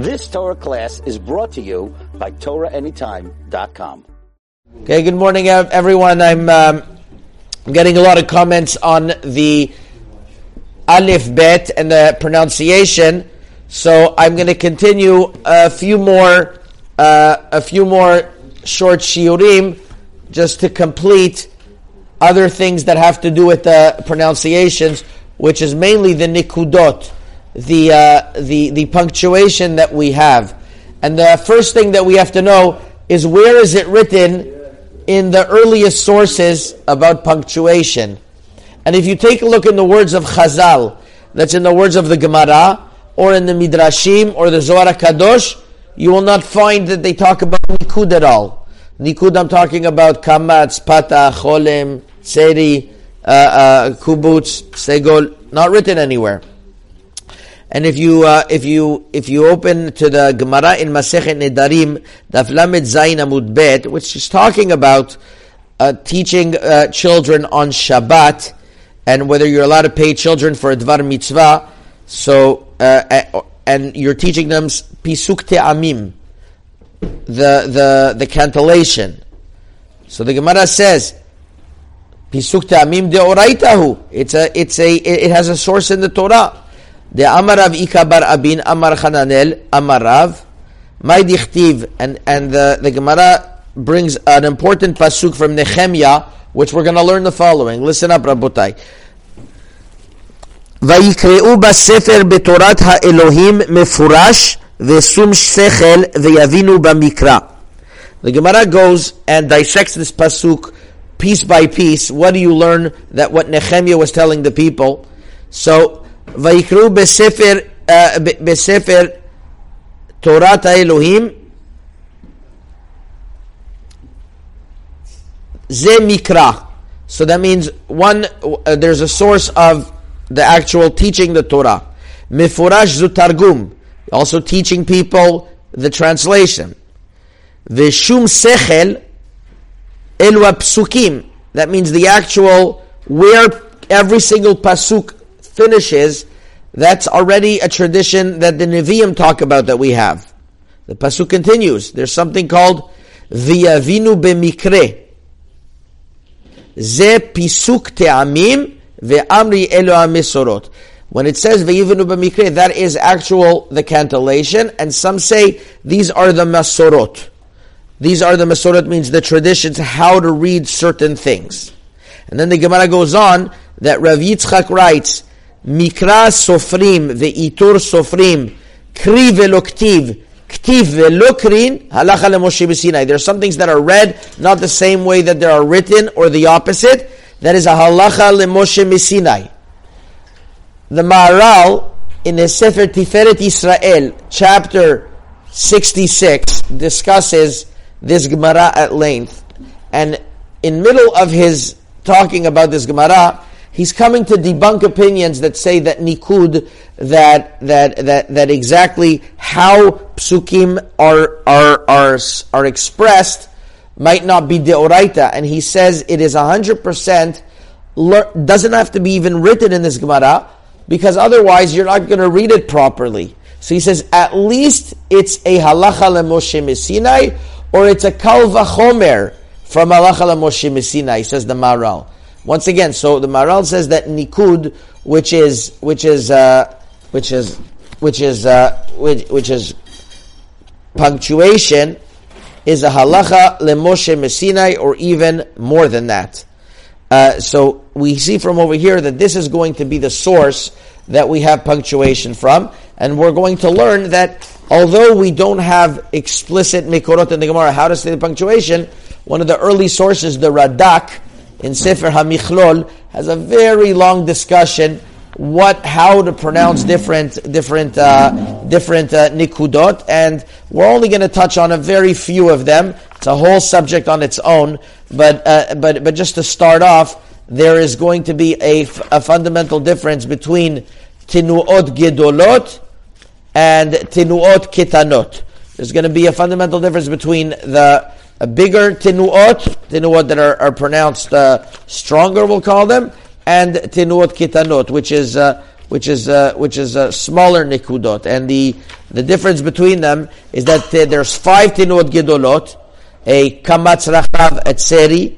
This Torah class is brought to you by TorahAnytime.com. Okay, good morning, everyone. I'm, um, I'm getting a lot of comments on the Aleph Bet and the pronunciation, so I'm going to continue a few more, uh, a few more short shiurim, just to complete other things that have to do with the pronunciations, which is mainly the nikudot the, uh, the, the punctuation that we have. And the first thing that we have to know is where is it written in the earliest sources about punctuation. And if you take a look in the words of Chazal, that's in the words of the Gemara, or in the Midrashim, or the Zohar Kadosh, you will not find that they talk about Nikud at all. Nikud, I'm talking about Kamatz, Pata, Cholem, Seri, uh, uh, Kubutz, Segol, not written anywhere. And if you uh, if you if you open to the Gemara in Masechet Nedarim, Daf Lamed Zayin Amud Bet, which is talking about uh, teaching uh, children on Shabbat and whether you're allowed to pay children for a dvar mitzvah. So uh, and you're teaching them pisuk te'amim, the the the cantillation. So the Gemara says. Pisuk te'amim deoraitahu. It's a, it's a, it has a source in the Torah. The Amarav Ika bar Abin, Amar Hananel, Amarav, Dichtiv and, and the, the Gemara brings an important pasuk from Nehemiah, which we're going to learn the following. Listen up, Rabbutai. ויקראו בספר בתורת האלוהים מפורש ושום שכל ויבינו במקרא. The Gemara goes and dissects this pasuk piece by piece. What do you learn that what Nehemiah was telling the people? So ויקראו בספר, uh, בספר תורת האלוהים זה מקרא. So that means one, uh, there's a source of the actual teaching the Torah. מפורש זו תרגום. Also teaching people the translation. ושום שכל אלו הפסוקים. That means the actual, where every single pasuk finishes, that's already a tradition that the Nevi'im talk about that we have. The Pasuk continues. There's something called V'yavinu b'mikre. Ze pisuk te'amim ve'amri elo mesorot. When it says V'yivinu b'mikre, that is actual, the cantillation, and some say these are the masorot. These are the masorot means the traditions, how to read certain things. And then the Gemara goes on that Rav Yitzchak writes, מקרא סופרים ואיתור סופרים, קרי ולא כתיב, כתיב ולא קרין, הלכה למשה בסיני. There are some things that are read, not the same way that they are written, or the opposite. That is a halacha למשה מסיני. The Maharal, in the Sefer Tiferet Israel, chapter 66, discusses this Gemara at length. And in middle of his talking about this Gemara, He's coming to debunk opinions that say that nikud, that that that that exactly how psukim are are are are expressed might not be deoraita, and he says it is hundred percent doesn't have to be even written in this Gemara because otherwise you're not going to read it properly. So he says at least it's a halacha leMoshe Sinai or it's a kal vachomer from halacha leMoshe. He says the Maral. Once again, so the Maral says that nikud, which is which is uh, which is which is uh, which, which is punctuation, is a halacha lemoshe Messinai, or even more than that. Uh, so we see from over here that this is going to be the source that we have punctuation from, and we're going to learn that although we don't have explicit mikorot in the Gemara how to say the punctuation, one of the early sources, the Radak, in Sefer HaMichlol has a very long discussion what how to pronounce different different uh, different uh, nikudot, and we're only going to touch on a very few of them. It's a whole subject on its own, but uh, but but just to start off, there is going to be a, a fundamental difference between tinuot gedolot and tinuot ketanot. There's going to be a fundamental difference between the a bigger tinuot, tinuot that are, are pronounced uh, stronger, we'll call them, and tinuot kitanot, which is uh, which is uh, which is a smaller nikudot, and the the difference between them is that uh, there's five tinuot gedolot, a kamatz rachav etzeri,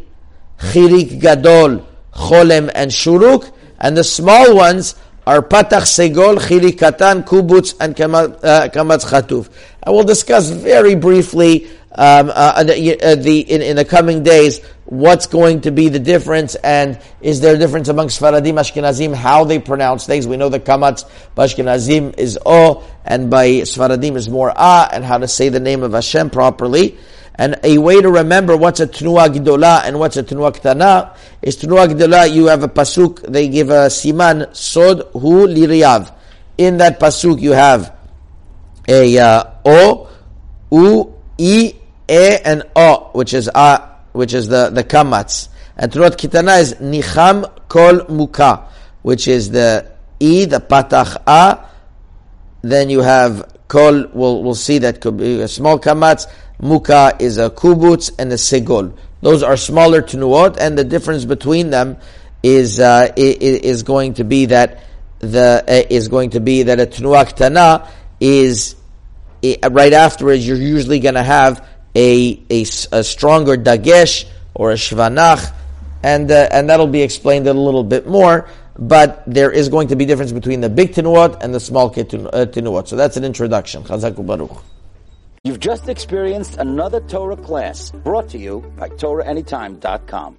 chirik gadol, cholem, and shuruk, and the small ones are patach segol, chirik katan, kubutz, and kamatz uh, chatuf. I will discuss very briefly um, uh, the, uh, the in, in, the coming days what's going to be the difference? And is there a difference amongst Sfaradim Ashkenazim how they pronounce things? We know the kamatz Ashkenazim is o and by Sfaradim is more a and how to say the name of Hashem properly. And a way to remember what's a Tnua Gdola and what's a Tnua Ktana is Tnua Gdola you have a pasuk they give a siman sod hu liriyav in that pasuk you have a uh, o u i E and O, which is A, which is the, the kamatz. And Turot Kitana is Nicham Kol Muka, which is the E, the Patach A. Then you have Kol, we'll, we'll see that could be a small kamatz. Muka is a kubutz and a segol. Those are smaller tenuot, and the difference between them is uh, is going to be that the uh, is going to be that a tenuah ktana is uh, right afterwards. You're usually going to have a, a, a stronger dagesh or a shvanach, and uh, and that'll be explained a little bit more. But there is going to be difference between the big tenuot and the small uh, tenuot. So that's an introduction. Chazaku baruch. You've just experienced another Torah class brought to you by TorahAnytime.com.